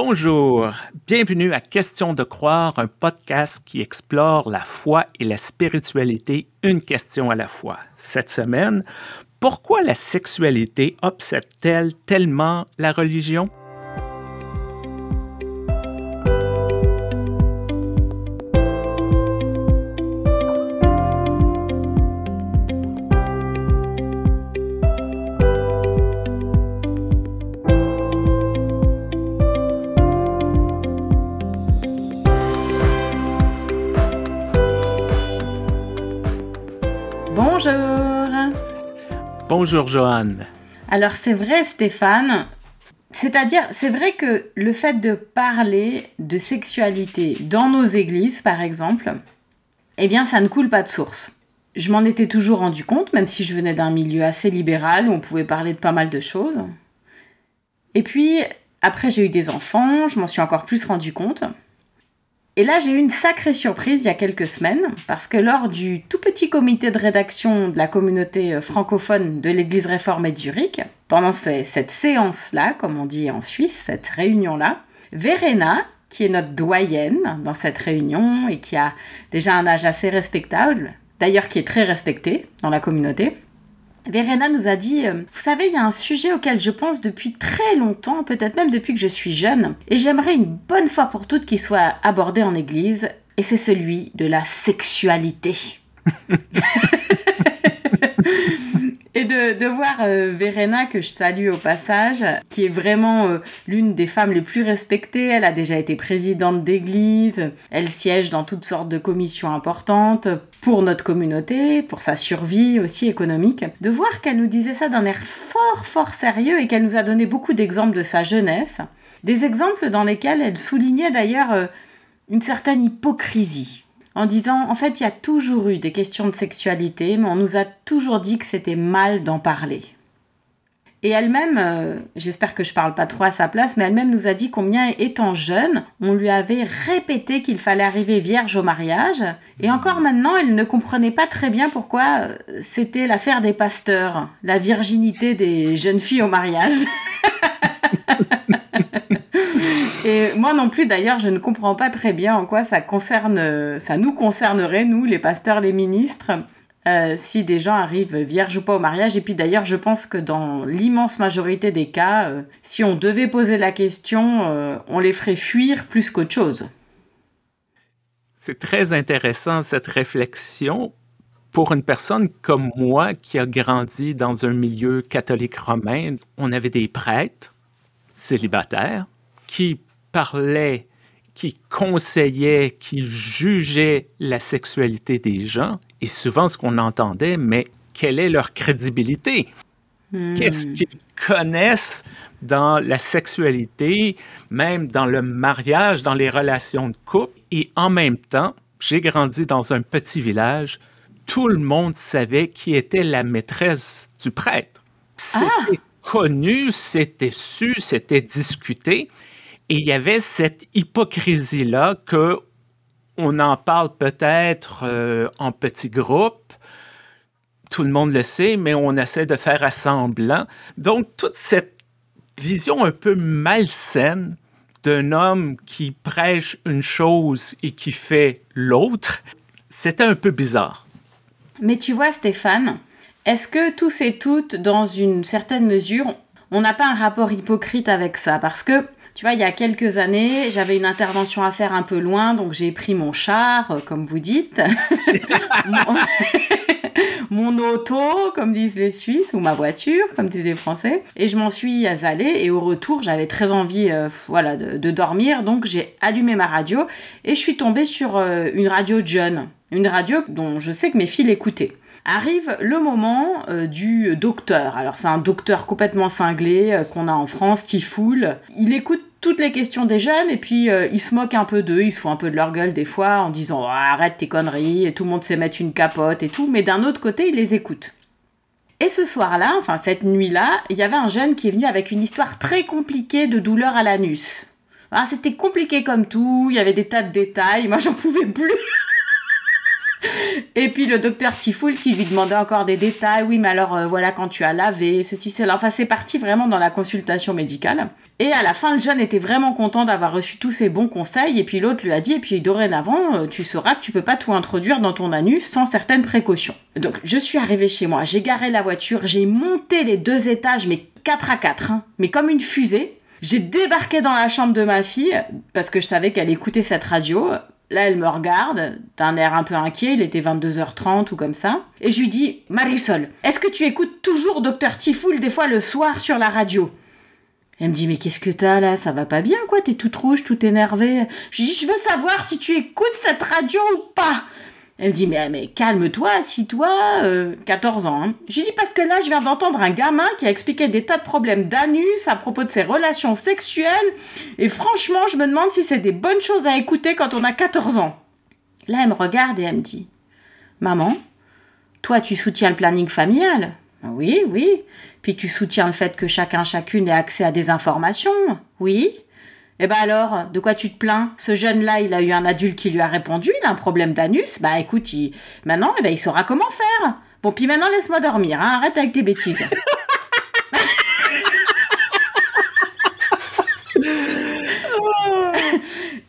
Bonjour, bienvenue à Question de croire, un podcast qui explore la foi et la spiritualité, une question à la fois. Cette semaine, pourquoi la sexualité obsède-t-elle tellement la religion? Bonjour Joanne. Alors c'est vrai Stéphane, c'est-à-dire c'est vrai que le fait de parler de sexualité dans nos églises par exemple, eh bien ça ne coule pas de source. Je m'en étais toujours rendu compte, même si je venais d'un milieu assez libéral où on pouvait parler de pas mal de choses. Et puis, après j'ai eu des enfants, je m'en suis encore plus rendu compte. Et là, j'ai eu une sacrée surprise il y a quelques semaines, parce que lors du tout petit comité de rédaction de la communauté euh, francophone de l'Église réformée de Zurich, pendant cette séance-là, comme on dit en Suisse, cette réunion-là, Verena, qui est notre doyenne dans cette réunion et qui a déjà un âge assez respectable, d'ailleurs qui est très respectée dans la communauté, Verena nous a dit, euh, vous savez, il y a un sujet auquel je pense depuis très longtemps, peut-être même depuis que je suis jeune, et j'aimerais une bonne fois pour toutes qu'il soit abordé en Église, et c'est celui de la sexualité. Et de, voir euh, Verena, que je salue au passage, qui est vraiment euh, l'une des femmes les plus respectées. Elle a déjà été présidente d'église, elle siège dans toutes sortes de commissions importantes pour notre communauté, pour sa survie aussi économique. De voir qu'elle nous disait ça d'un air fort, fort sérieux et qu'elle nous a donné beaucoup d'exemples de sa jeunesse. Des exemples dans lesquels elle soulignait d'ailleurs euh, une certaine hypocrisie en disant en fait il y a toujours eu des questions de sexualité, mais on nous a toujours dit que c'était mal d'en parler. Et elle-même, euh, j'espère que je parle pas trop à sa place, mais elle-même nous a dit combien, étant jeune, on lui avait répété qu'il fallait arriver vierge au mariage. Et encore maintenant, elle ne comprenait pas très bien pourquoi euh, c'était l'affaire des pasteurs, la virginité des jeunes filles au mariage. Moi non plus, d'ailleurs, je ne comprends pas très bien en quoi ça ça nous concernerait, nous, les pasteurs, les ministres, euh, si des gens arrivent vierges ou pas au mariage. Et puis d'ailleurs, je pense que dans l'immense majorité des cas, euh, si on devait poser la question, euh, on les ferait fuir plus qu'autre chose. C'est très intéressant cette réflexion pour une personne comme moi qui a grandi dans un milieu catholique romain. On avait des prêtres célibataires qui qui conseillaient, qui jugeaient la sexualité des gens. Et souvent, ce qu'on entendait, mais quelle est leur crédibilité? Qu'est-ce hmm. qu'ils connaissent dans la sexualité, même dans le mariage, dans les relations de couple? Et en même temps, j'ai grandi dans un petit village. Tout le monde savait qui était la maîtresse du prêtre. C'était ah! connu, c'était su, c'était discuté. Et il y avait cette hypocrisie-là que on en parle peut-être euh, en petits groupes, tout le monde le sait, mais on essaie de faire assemblant. Donc, toute cette vision un peu malsaine d'un homme qui prêche une chose et qui fait l'autre, c'était un peu bizarre. Mais tu vois, Stéphane, est-ce que tous et toutes, dans une certaine mesure, on n'a pas un rapport hypocrite avec ça? Parce que tu vois, il y a quelques années, j'avais une intervention à faire un peu loin, donc j'ai pris mon char, euh, comme vous dites, mon... auto, comme disent les Suisses, ou ma voiture, comme disent les Français, et je m'en suis allée. Et au retour, j'avais très envie, euh, voilà, de, dormir, donc j'ai allumé ma radio et je suis tombée sur euh, une radio jeune, une radio dont je sais que mes filles l'écoutaient arrive le moment du docteur. Alors c'est un docteur complètement cinglé qu'on a en France, Tifoul. Il écoute toutes les questions des jeunes et puis euh, ils se moquent un peu d'eux, ils se font un peu de leur gueule des fois en disant oh, arrête tes conneries et tout le monde sait mettre une capote et tout, mais d'un autre côté ils les écoutent. Et ce soir-là, enfin cette nuit-là, il y avait un jeune qui est venu avec une histoire très compliquée de douleur à l'anus. Ah, c'était compliqué comme tout, il y avait des tas de détails, moi j'en pouvais plus. Et puis le docteur Tifoul qui lui demandait encore des détails. Oui, mais alors euh, voilà quand tu as lavé, ceci, cela. Enfin, c'est parti vraiment dans la consultation médicale. Et à la fin, le jeune était vraiment content d'avoir reçu tous ces bons conseils. Et puis l'autre lui a dit, et puis dorénavant, euh, tu sauras que tu peux pas tout introduire dans ton anus sans certaines précautions. Donc je suis arrivée chez moi, j'ai garé la voiture, j'ai monté les deux étages, mais 4 à 4, hein, mais comme une fusée. J'ai débarqué dans la chambre de ma fille parce que je savais qu'elle écoutait cette radio. Là, elle me regarde d'un air un peu inquiet, il était 22h30 ou comme ça. Et je lui dis Marisol, est-ce que tu écoutes toujours Docteur Tifoul des fois le soir sur la radio? Elle me dit Mais qu'est-ce que t'as là? Ça va pas bien quoi? T'es toute rouge, toute énervée. Je lui dis Je veux savoir si tu écoutes cette radio ou pas. Elle me dit, mais, calme-toi, assis-toi, 14 euh, ans. Hein. Je dis, parce que là, je viens d'entendre un gamin qui a expliqué des tas de problèmes d'anus à propos de ses relations sexuelles. Et franchement, je me demande si c'est des bonnes choses à écouter quand on a 14 ans. Là, elle me regarde et elle me dit, maman, toi, tu soutiens le planning familial? Oui, oui. Puis tu soutiens le fait que chacun, chacune ait accès à des informations? Oui. Eh ben alors, de quoi tu te plains? Ce jeune-là, il a eu un adulte qui lui a répondu, il a un problème d'anus. Bah écoute, maintenant, eh ben, il saura comment faire. Bon, puis maintenant, laisse-moi dormir, hein. arrête avec tes bêtises.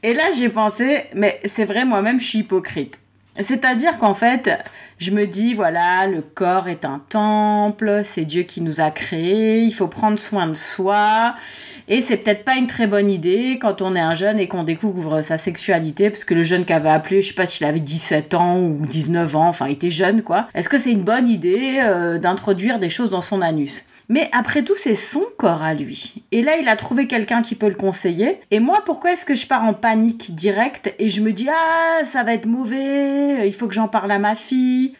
Et là, j'ai pensé, mais c'est vrai, moi-même, je suis hypocrite. C'est-à-dire qu'en fait, je me dis, voilà, le corps est un temple, c'est Dieu qui nous a créés, il faut prendre soin de soi. Et c'est peut-être pas une très bonne idée quand on est un jeune et qu'on découvre sa sexualité, parce que le jeune qui avait appelé, je sais pas s'il avait 17 ans ou 19 ans, enfin, il était jeune, quoi. Est-ce que c'est une bonne idée euh, d'introduire des choses dans son anus? Mais après tout, c'est son corps à lui. Et là, il a trouvé quelqu'un qui peut le conseiller. Et moi, pourquoi est-ce que je pars en panique directe et je me dis Ah, ça va être mauvais, il faut que j'en parle à ma fille?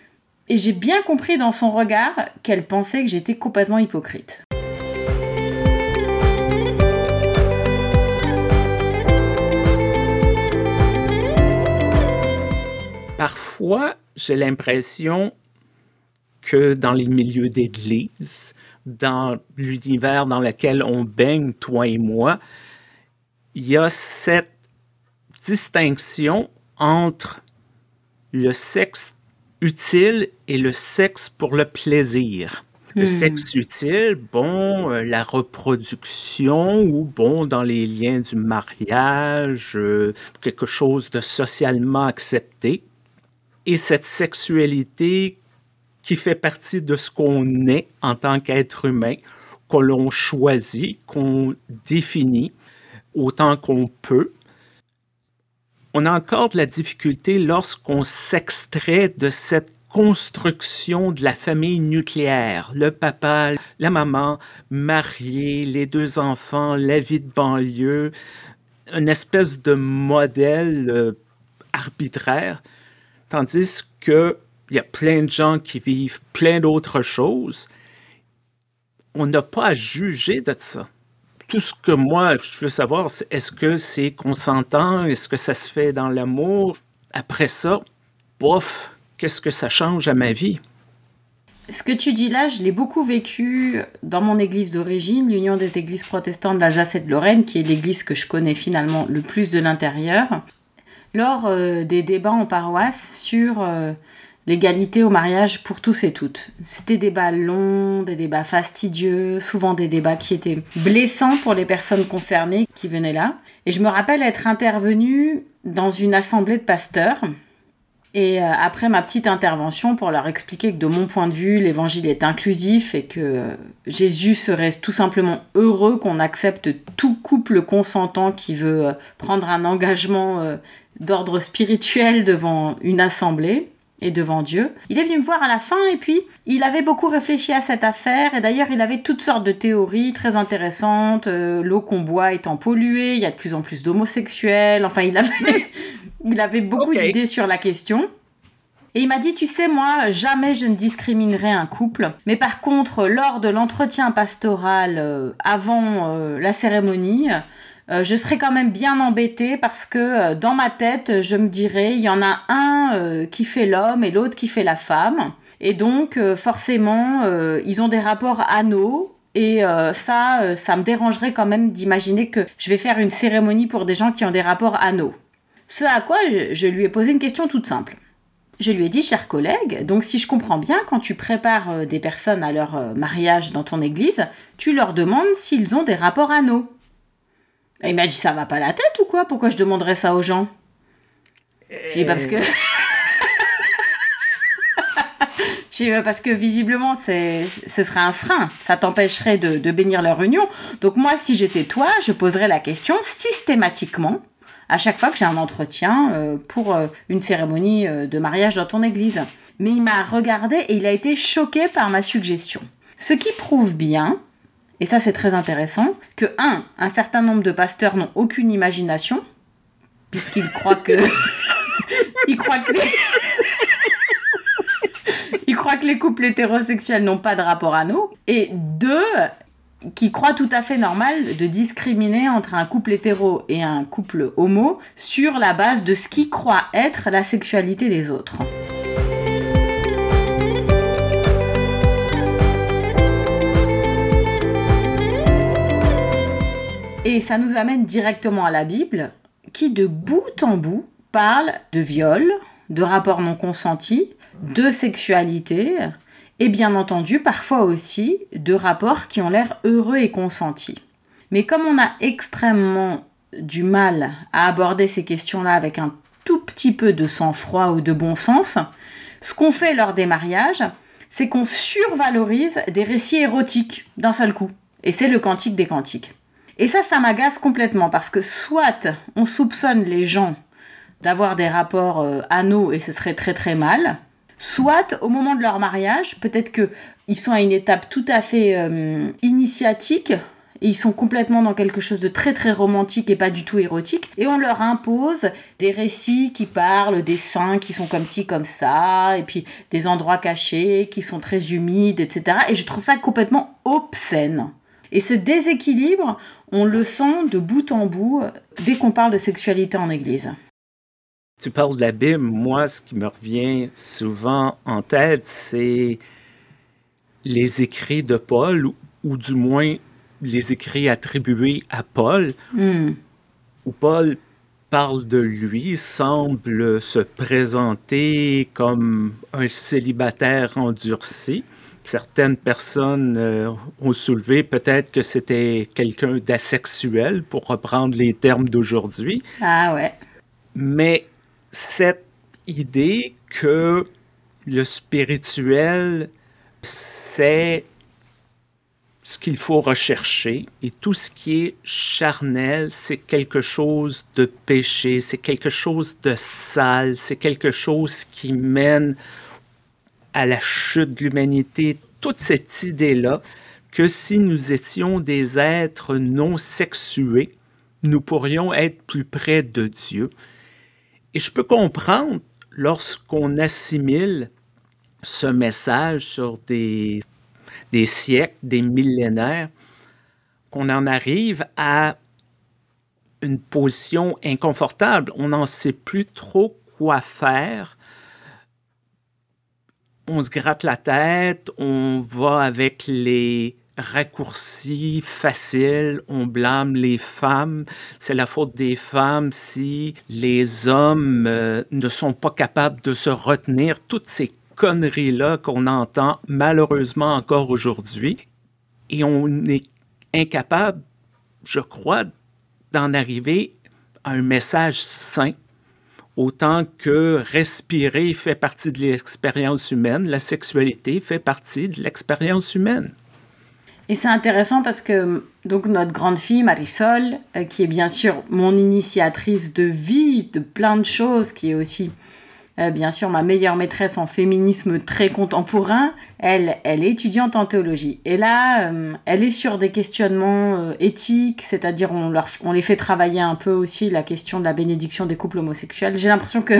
Et j'ai bien compris dans son regard qu'elle pensait que j'étais complètement hypocrite. Parfois, j'ai l'impression que dans les milieux d'église, dans l'univers dans lequel on baigne, toi et moi, il y a cette distinction entre le sexe utile et le sexe pour le plaisir. Le hmm. sexe utile, bon, euh, la reproduction ou bon, dans les liens du mariage, euh, quelque chose de socialement accepté et cette sexualité qui fait partie de ce qu'on est en tant qu'être humain, que l'on choisit, qu'on définit autant qu'on peut. On a encore de la difficulté lorsqu'on s'extrait de cette construction de la famille nucléaire, le papa, la maman, mariés, les deux enfants, la vie de banlieue, une espèce de modèle euh, arbitraire Tandis qu'il y a plein de gens qui vivent plein d'autres choses. On n'a pas à juger de ça. Tout ce que moi, je veux savoir, c'est est-ce que c'est consentant? Est-ce que ça se fait dans l'amour? Après ça, bof, qu'est-ce que ça change à ma vie? Ce que tu dis là, je l'ai beaucoup vécu dans mon église d'origine, l'Union des églises protestantes d'Alsace et de Lorraine, qui est l'église que je connais finalement le plus de l'intérieur lors euh, des débats en paroisse sur euh, l'égalité au mariage pour tous et toutes. C'était des débats longs, des débats fastidieux, souvent des débats qui étaient blessants pour les personnes concernées qui venaient là. Et je me rappelle être intervenue dans une assemblée de pasteurs. Et euh, après ma petite intervention pour leur expliquer que de mon point de vue, l'évangile est inclusif et que Jésus serait tout simplement heureux qu'on accepte tout couple consentant qui veut prendre un engagement d'ordre spirituel devant une assemblée et devant Dieu. Il est venu me voir à la fin et puis il avait beaucoup réfléchi à cette affaire et d'ailleurs il avait toutes sortes de théories très intéressantes, euh, l'eau qu'on boit étant polluée, il y a de plus en plus d'homosexuels, enfin il avait, il avait beaucoup d'idées sur la question. Et il m'a dit, tu sais, moi, jamais je ne discriminerai un couple. Mais par contre, lors de l'entretien pastoral euh, avant euh, la cérémonie, euh, je serais quand même bien embêtée parce que dans ma tête, je me dirais, il y en a un qui fait l'homme et l'autre qui fait la femme. Et donc, forcément, ils ont des rapports anneaux. Et ça, ça me dérangerait quand même d'imaginer que je vais faire une cérémonie pour des gens qui ont des rapports anneaux. Ce à quoi je lui ai posé une question toute simple. je lui ai dit, cher collègue, donc si je comprends bien, quand tu prépares euh, des personnes à leur euh, mariage dans ton église, tu leur demandes s'ils ont des rapports anneaux. Et il m'a dit, ça va pas la tête ou quoi? Pourquoi je demanderais ça aux gens? J'ai dit, parce que... J'ai dit, parce que visiblement, c'est, ce serait un frein. Ça t'empêcherait de, de bénir leur union. Donc moi, si j'étais toi, je poserais la question systématiquement à chaque fois que j'ai un entretien euh, pour euh, une cérémonie euh, de mariage dans ton église. Mais il m'a regardé et il a été choqué par ma suggestion. Ce qui prouve bien, et ça c'est très intéressant, que un, un certain nombre de pasteurs n'ont aucune imagination, puisqu'ils croient que... ils croient que les... ils croient que les couples hétérosexuels n'ont pas de rapport à nous. Et deux, qui croit tout à fait normal de discriminer entre un couple hétéro et un couple homo sur la base de ce qui croit être la sexualité des autres. Et ça nous amène directement à la Bible, qui de bout en bout parle de viol, de rapports non consentis, de sexualité, et bien entendu parfois aussi de rapports qui ont l'air heureux et consentis. Mais comme on a extrêmement du mal à aborder ces questions-là avec un tout petit peu de sang-froid ou de bon sens, ce qu'on fait lors des mariages, c'est qu'on survalorise des récits érotiques d'un seul coup. Et c'est le cantique des cantiques. Et ça, ça m'agace complètement parce que soit on soupçonne les gens d'avoir des rapports euh, anneaux et ce serait très très mal, soit au moment de leur mariage, peut-être qu'ils sont à une étape tout à fait euh, initiatique, et ils sont complètement dans quelque chose de très très romantique et pas du tout érotique, et on leur impose des récits qui parlent des seins qui sont comme ci, comme ça, et puis des endroits cachés qui sont très humides, etc. Et je trouve ça complètement obscène. Et ce déséquilibre, on le sent de bout en bout dès qu'on parle de sexualité en Église. Tu parles de la Bible, moi, ce qui me revient souvent en tête, c'est les écrits de Paul, ou, du moins les écrits attribués à Paul, hmm. où Paul parle de lui, semble se présenter comme un célibataire endurci. Certaines personnes euh, ont soulevé peut-être que c'était quelqu'un d'asexuel, pour reprendre les termes d'aujourd'hui. Ah ouais. Mais cette idée que le spirituel, c'est ce qu'il faut rechercher et tout ce qui est charnel, c'est quelque chose de péché, c'est quelque chose de sale, c'est quelque chose qui mène à la chute de l'humanité. Toute cette idée-là que si nous étions des êtres non sexués, nous pourrions être plus près de Dieu. Et je peux comprendre lorsqu'on assimile ce message sur des, siècles, des millénaires, qu'on en arrive à une position inconfortable. On n'en sait plus trop quoi faire. On se gratte la tête, on va avec les raccourci, facile, on blâme les femmes, c'est la faute des femmes si les hommes euh, ne sont pas capables de se retenir, toutes ces conneries-là qu'on entend malheureusement encore aujourd'hui. Et on est incapable, je crois, d'en arriver à un message sain autant que respirer fait partie de l'expérience humaine, la sexualité fait partie de l'expérience humaine. Et c'est intéressant parce que donc notre grande fille Marisol, euh, qui est bien sûr mon initiatrice de vie, de plein de choses, qui est aussi euh, bien sûr ma meilleure maîtresse en féminisme très contemporain, elle, elle est étudiante en théologie. Et là, euh, elle est sur des questionnements euh, éthiques, c'est-à-dire on, leur, on les fait travailler un peu aussi la question de la bénédiction des couples homosexuels. J'ai l'impression que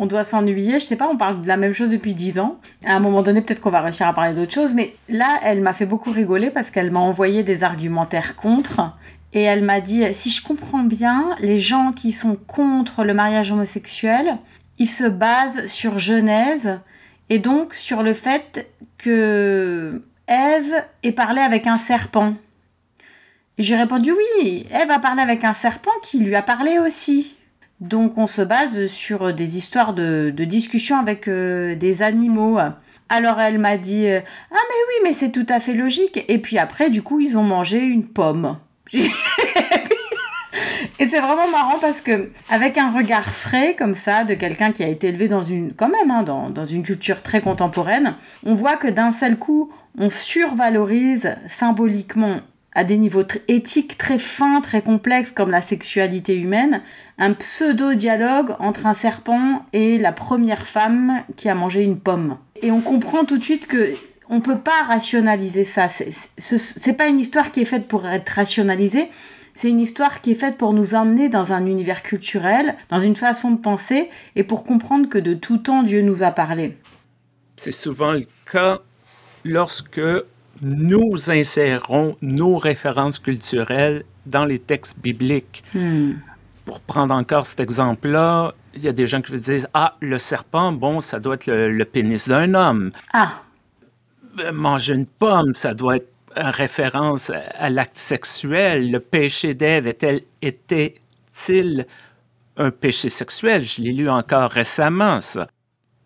on doit s'ennuyer. Je sais pas, on parle de la même chose depuis dix ans. À un moment donné, peut-être qu'on va réussir à parler d'autre chose, mais là, elle m'a fait beaucoup rigoler parce qu'elle m'a envoyé des argumentaires contre. Et elle m'a dit, si je comprends bien, les gens qui sont contre le mariage homosexuel, il se base sur Genèse et donc sur le fait que Ève ait parlé avec un serpent. Et j'ai répondu oui, Ève a parlé avec un serpent qui lui a parlé aussi. Donc on se base sur des histoires de, discussions avec euh, des animaux. Alors elle m'a dit euh, Ah mais oui, mais c'est tout à fait logique. Et puis après, du coup, ils ont mangé une pomme. Et c'est vraiment marrant parce que avec un regard frais comme ça de quelqu'un qui a été élevé dans une quand même hein, dans, dans une culture très contemporaine, on voit que d'un seul coup on survalorise symboliquement à des niveaux éthiques très fins, très complexes comme la sexualité humaine, un pseudo-dialogue entre un serpent et la première femme qui a mangé une pomme. Et on comprend tout de suite que on peut pas rationaliser ça. C'est pas une histoire qui est faite pour être rationalisée. C'est une histoire qui est faite pour nous emmener dans un univers culturel, dans une façon de penser, et pour comprendre que de tout temps Dieu nous a parlé. C'est souvent le cas lorsque nous insérons nos références culturelles dans les textes bibliques. Hmm. Pour prendre encore cet exemple-là, il y a des gens qui disent Ah, le serpent, bon, ça doit être le, pénis d'un homme. Ah. Euh, manger une pomme, ça doit être une référence à, l'acte sexuel. Le péché d'Ève était-il un péché sexuel? Je l'ai lu encore récemment, ça.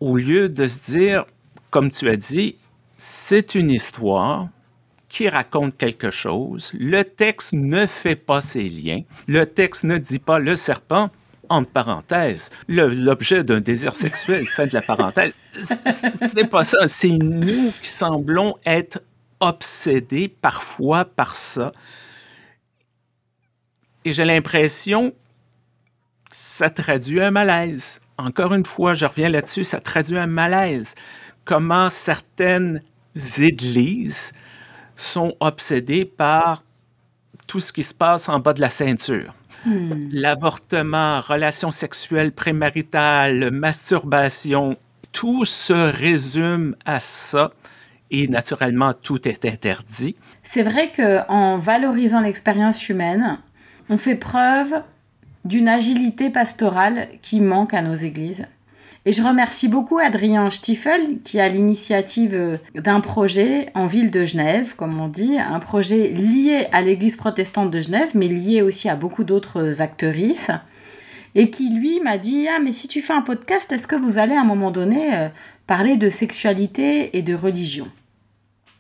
Au lieu de se dire, comme tu as dit, c'est une histoire qui raconte quelque chose. Le texte ne fait pas ses liens. Le texte ne dit pas le serpent, entre parenthèses, l'objet d'un désir sexuel, fin de la parenthèse. C'est pas ça. C'est nous qui semblons être obsédés parfois par ça. Et j'ai l'impression que ça traduit un malaise. Encore une fois, je reviens là-dessus, ça traduit un malaise comment certaines églises sont obsédées par tout ce qui se passe en bas de la ceinture. Hmm. L'avortement, relations sexuelles prémaritales, masturbation, tout se résume à ça et naturellement tout est interdit. C'est vrai que en valorisant l'expérience humaine, on fait preuve d'une agilité pastorale qui manque à nos églises. Et je remercie beaucoup Adrien Stiefel qui a l'initiative euh, d'un projet en ville de Genève, comme on dit, un projet lié à l'église protestante de Genève, mais lié aussi à beaucoup d'autres actrices. Et qui, lui, m'a dit Ah, mais si tu fais un podcast, est-ce que vous allez à un moment donné euh, parler de sexualité et de religion?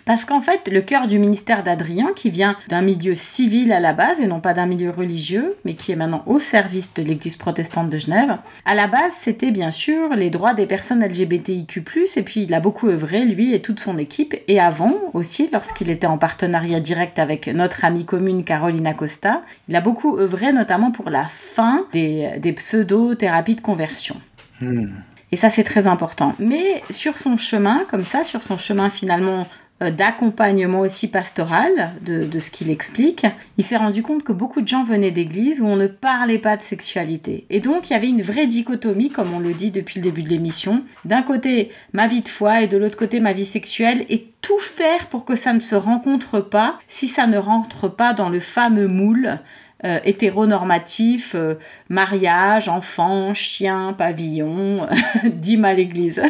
Parce qu'en fait, le cœur du ministère d'Adrien, qui vient d'un milieu civil à la base et non pas d'un milieu religieux, mais qui est maintenant au service de l'Église protestante de Genève, à la base, c'était bien sûr les droits des personnes LGBTIQ+, et puis il a beaucoup œuvré, lui et toute son équipe, et avant aussi, lorsqu'il était en partenariat direct avec notre amie commune Caroline Acosta, il a beaucoup œuvré notamment pour la fin des, des pseudo-thérapies de conversion. Hmm. Et ça, c'est très important. Mais sur son chemin, comme ça, sur son chemin finalement d'accompagnement aussi pastoral de, ce qu'il explique, il s'est rendu compte que beaucoup de gens venaient d'églises où on ne parlait pas de sexualité. Et donc il y avait une vraie dichotomie, comme on le dit depuis le début de l'émission. D'un côté ma vie de foi et de l'autre côté ma vie sexuelle et tout faire pour que ça ne se rencontre pas si ça ne rentre pas dans le fameux moule euh, hétéronormatif, euh, mariage, enfant, chien, pavillon, dîme à l'église.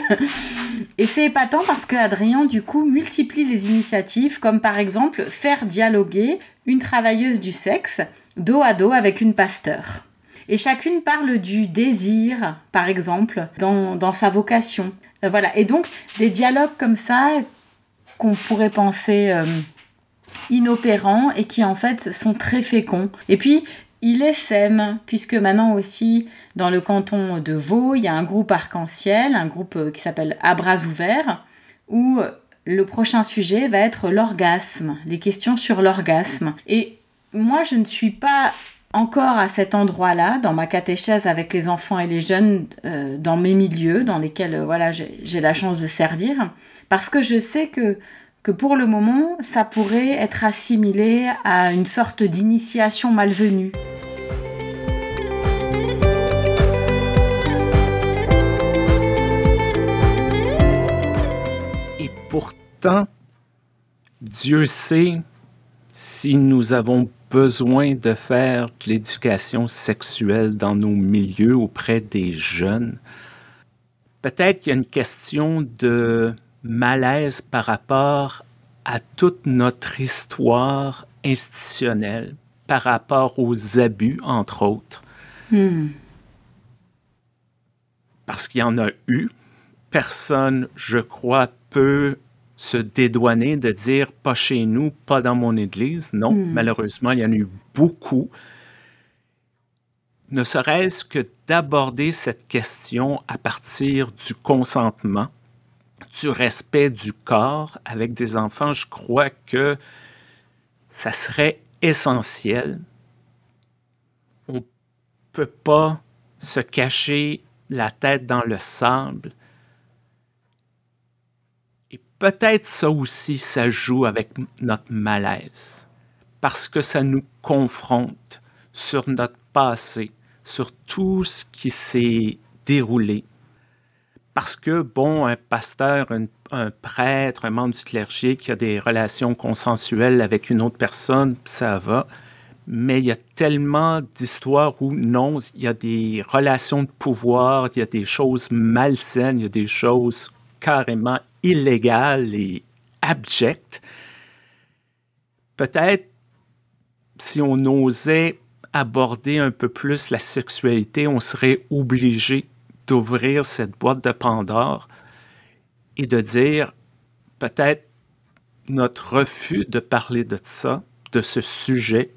Et c'est épatant parce que Adrien, du coup, multiplie les initiatives, comme par exemple faire dialoguer une travailleuse du sexe dos à dos avec une pasteur. Et chacune parle du désir, par exemple, dans, sa vocation. Euh, voilà. Et donc, des dialogues comme ça qu'on pourrait penser inopérants et qui en fait sont très féconds. Et puis, il essaime, puisque maintenant aussi, dans le canton de Vaud, il y a un groupe arc-en-ciel, un groupe euh, qui s'appelle À bras ouverts, où le prochain sujet va être l'orgasme, les questions sur l'orgasme. Et moi, je ne suis pas encore à cet endroit-là, dans ma catéchèse avec les enfants et les jeunes, euh, dans mes milieux, dans lesquels euh, voilà, j'ai la chance de servir, parce que je sais que que pour le moment, ça pourrait être assimilé à une sorte d'initiation malvenue. Et pourtant, Dieu sait si nous avons besoin de faire de l'éducation sexuelle dans nos milieux auprès des jeunes. Peut-être qu'il y a une question de malaise par rapport à toute notre histoire institutionnelle, par rapport aux abus, entre autres. Hmm. parce qu'il y en a eu. Personne, je crois, peut se dédouaner de dire pas chez nous, pas dans mon église. Non, hmm. malheureusement, il y en a eu beaucoup. Ne serait-ce que d'aborder cette question à partir du consentement, du respect du corps avec des enfants, je crois que ça serait essentiel. On ne peut pas se cacher la tête dans le sable. Et peut-être ça aussi, ça joue avec notre malaise, parce que ça nous confronte sur notre passé, sur tout ce qui s'est déroulé. Parce que, bon, un pasteur, un, prêtre, un membre du clergé qui a des relations consensuelles avec une autre personne, ça va mais il y a tellement d'histoires où non, il y a des relations de pouvoir, il y a des choses malsaines, il y a des choses carrément illégales et abjectes. Peut-être si on osait aborder un peu plus la sexualité, on serait obligé d'ouvrir cette boîte de Pandore et de dire peut-être notre refus de parler de ça, de ce sujet,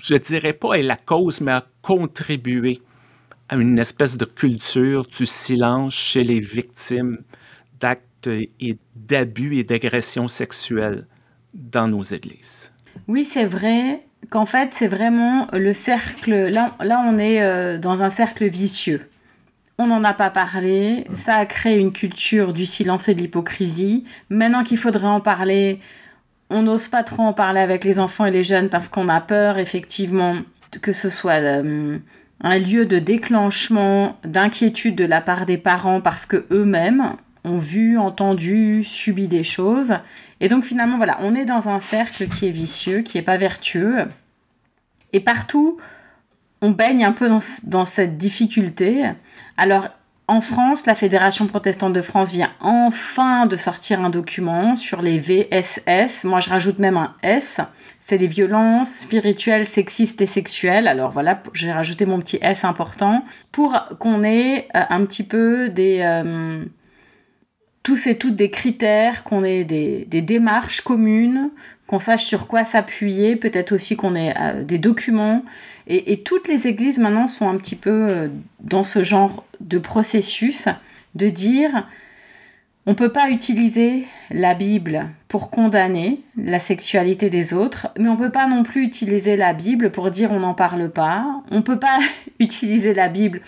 je dirais pas est la cause, mais a contribué à une espèce de culture du silence chez les victimes d'actes et d'abus et d'agressions sexuelles dans nos églises. Oui, c'est vrai qu'en fait, c'est vraiment le cercle. Là, là on est euh, dans un cercle vicieux. On n'en a pas parlé, ça a créé une culture du silence et de l'hypocrisie. Maintenant qu'il faudrait en parler, on n'ose pas trop en parler avec les enfants et les jeunes parce qu'on a peur effectivement que ce soit euh, un lieu de déclenchement d'inquiétude de la part des parents parce que eux-mêmes ont vu, entendu, subi des choses. Et donc finalement voilà, on est dans un cercle qui est vicieux, qui n'est pas vertueux. Et partout, on baigne un peu dans, dans cette difficulté. Alors en France, la Fédération protestante de France vient enfin de sortir un document sur les VSS. Moi, je rajoute même un S. C'est les violences spirituelles, sexistes et sexuelles. Alors voilà, j'ai rajouté mon petit S important pour qu'on ait euh, un petit peu des... Euh, tous et toutes des critères, qu'on ait des, démarches communes, qu'on sache sur quoi s'appuyer, peut-être aussi qu'on ait euh, des documents. Et, toutes les églises maintenant sont un petit peu euh, dans ce genre de processus de dire on ne peut pas utiliser la Bible pour condamner la sexualité des autres, mais on ne peut pas non plus utiliser la Bible pour dire on n'en parle pas. On ne peut pas utiliser la Bible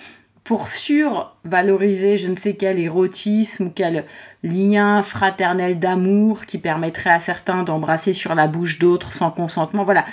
pour survaloriser je ne sais quel érotisme ou quel lien fraternel d'amour qui permettrait à certains d'embrasser sur la bouche d'autres sans consentement. Voilà.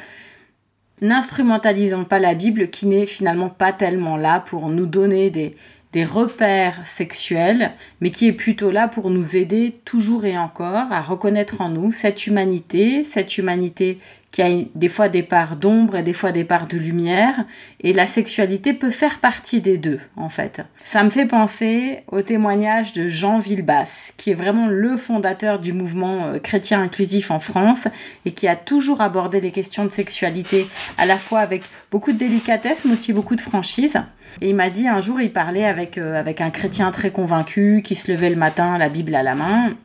N'instrumentalisons pas la Bible qui n'est finalement pas tellement là pour nous donner des, des repères sexuels, mais qui est plutôt là pour nous aider toujours et encore à reconnaître en nous cette humanité, cette humanité qui a des fois des parts d'ombre et des fois des parts de lumière, et la sexualité peut faire partie des deux, en fait. Ça me fait penser au témoignage de Jean Villebas, qui est vraiment le fondateur du mouvement euh, chrétien inclusif en France, et qui a toujours abordé les questions de sexualité à la fois avec beaucoup de délicatesse, mais aussi beaucoup de franchise. Et il m'a dit un jour, il parlait avec, euh, avec un chrétien très convaincu qui se levait le matin, la Bible à la main,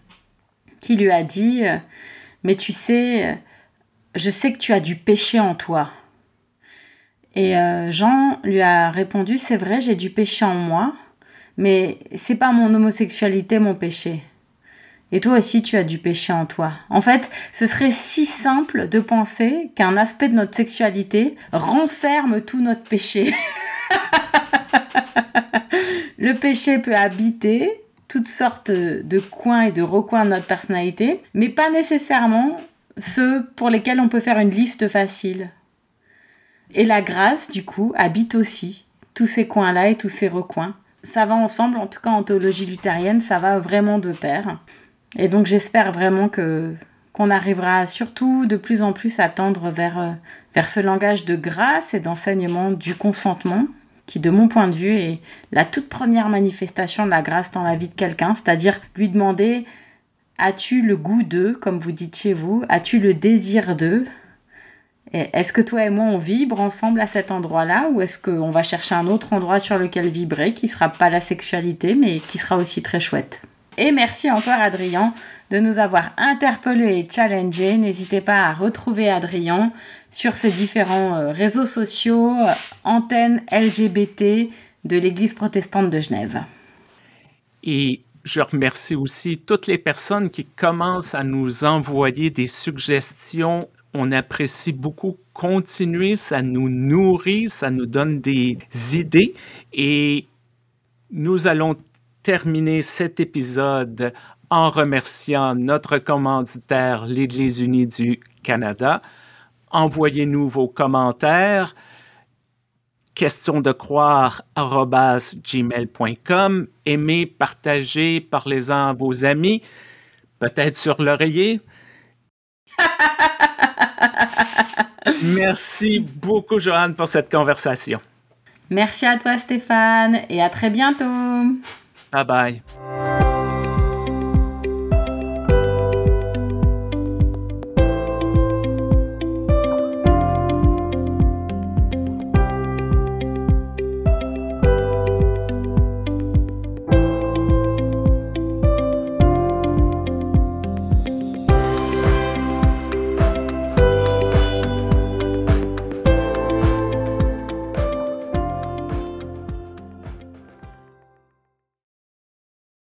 qui lui a dit euh, Mais tu sais, je sais que tu as du péché en toi. Et euh, Jean lui a répondu C'est vrai, j'ai du péché en moi, mais c'est pas mon homosexualité mon péché. Et toi aussi, tu as du péché en toi. En fait, ce serait si simple de penser qu'un aspect de notre sexualité renferme tout notre péché. le péché peut habiter toutes sortes de coins et de recoins de notre personnalité, mais pas nécessairement ceux pour lesquels on peut faire une liste facile. Et la grâce, du coup, habite aussi tous ces coins-là et tous ces recoins. Ça va ensemble, en tout cas en théologie luthérienne, ça va vraiment de pair. Et donc j'espère vraiment que qu'on arrivera surtout de plus en plus à tendre vers, euh, vers ce langage de grâce et d'enseignement du consentement, qui de mon point de vue est la toute première manifestation de la grâce dans la vie de quelqu'un, c'est-à-dire lui demander As-tu le goût d'eux, comme vous dites vous? As-tu le désir d'eux? Est-ce que toi et moi, on vibre ensemble à cet endroit-là ou est-ce qu'on va chercher un autre endroit sur lequel vibrer qui sera pas la sexualité mais qui sera aussi très chouette? Et merci encore Adrien de nous avoir interpellés et challengés. N'hésitez pas à retrouver Adrien sur ses différents euh, réseaux sociaux, antennes LGBT de l'Église protestante de Genève. Et je remercie aussi toutes les personnes qui commencent à nous envoyer des suggestions. On apprécie beaucoup. Continuer, ça nous nourrit, ça nous donne des idées. Et nous allons terminer cet épisode en remerciant notre commanditaire, l'Église unie du Canada. Envoyez-nous vos commentaires question de croire gmail.com. Aimez, partagez, parlez-en à vos amis, peut-être sur l'oreiller. Merci beaucoup, Joanne, pour cette conversation. Merci à toi, Stéphane, et à très bientôt. Bye bye.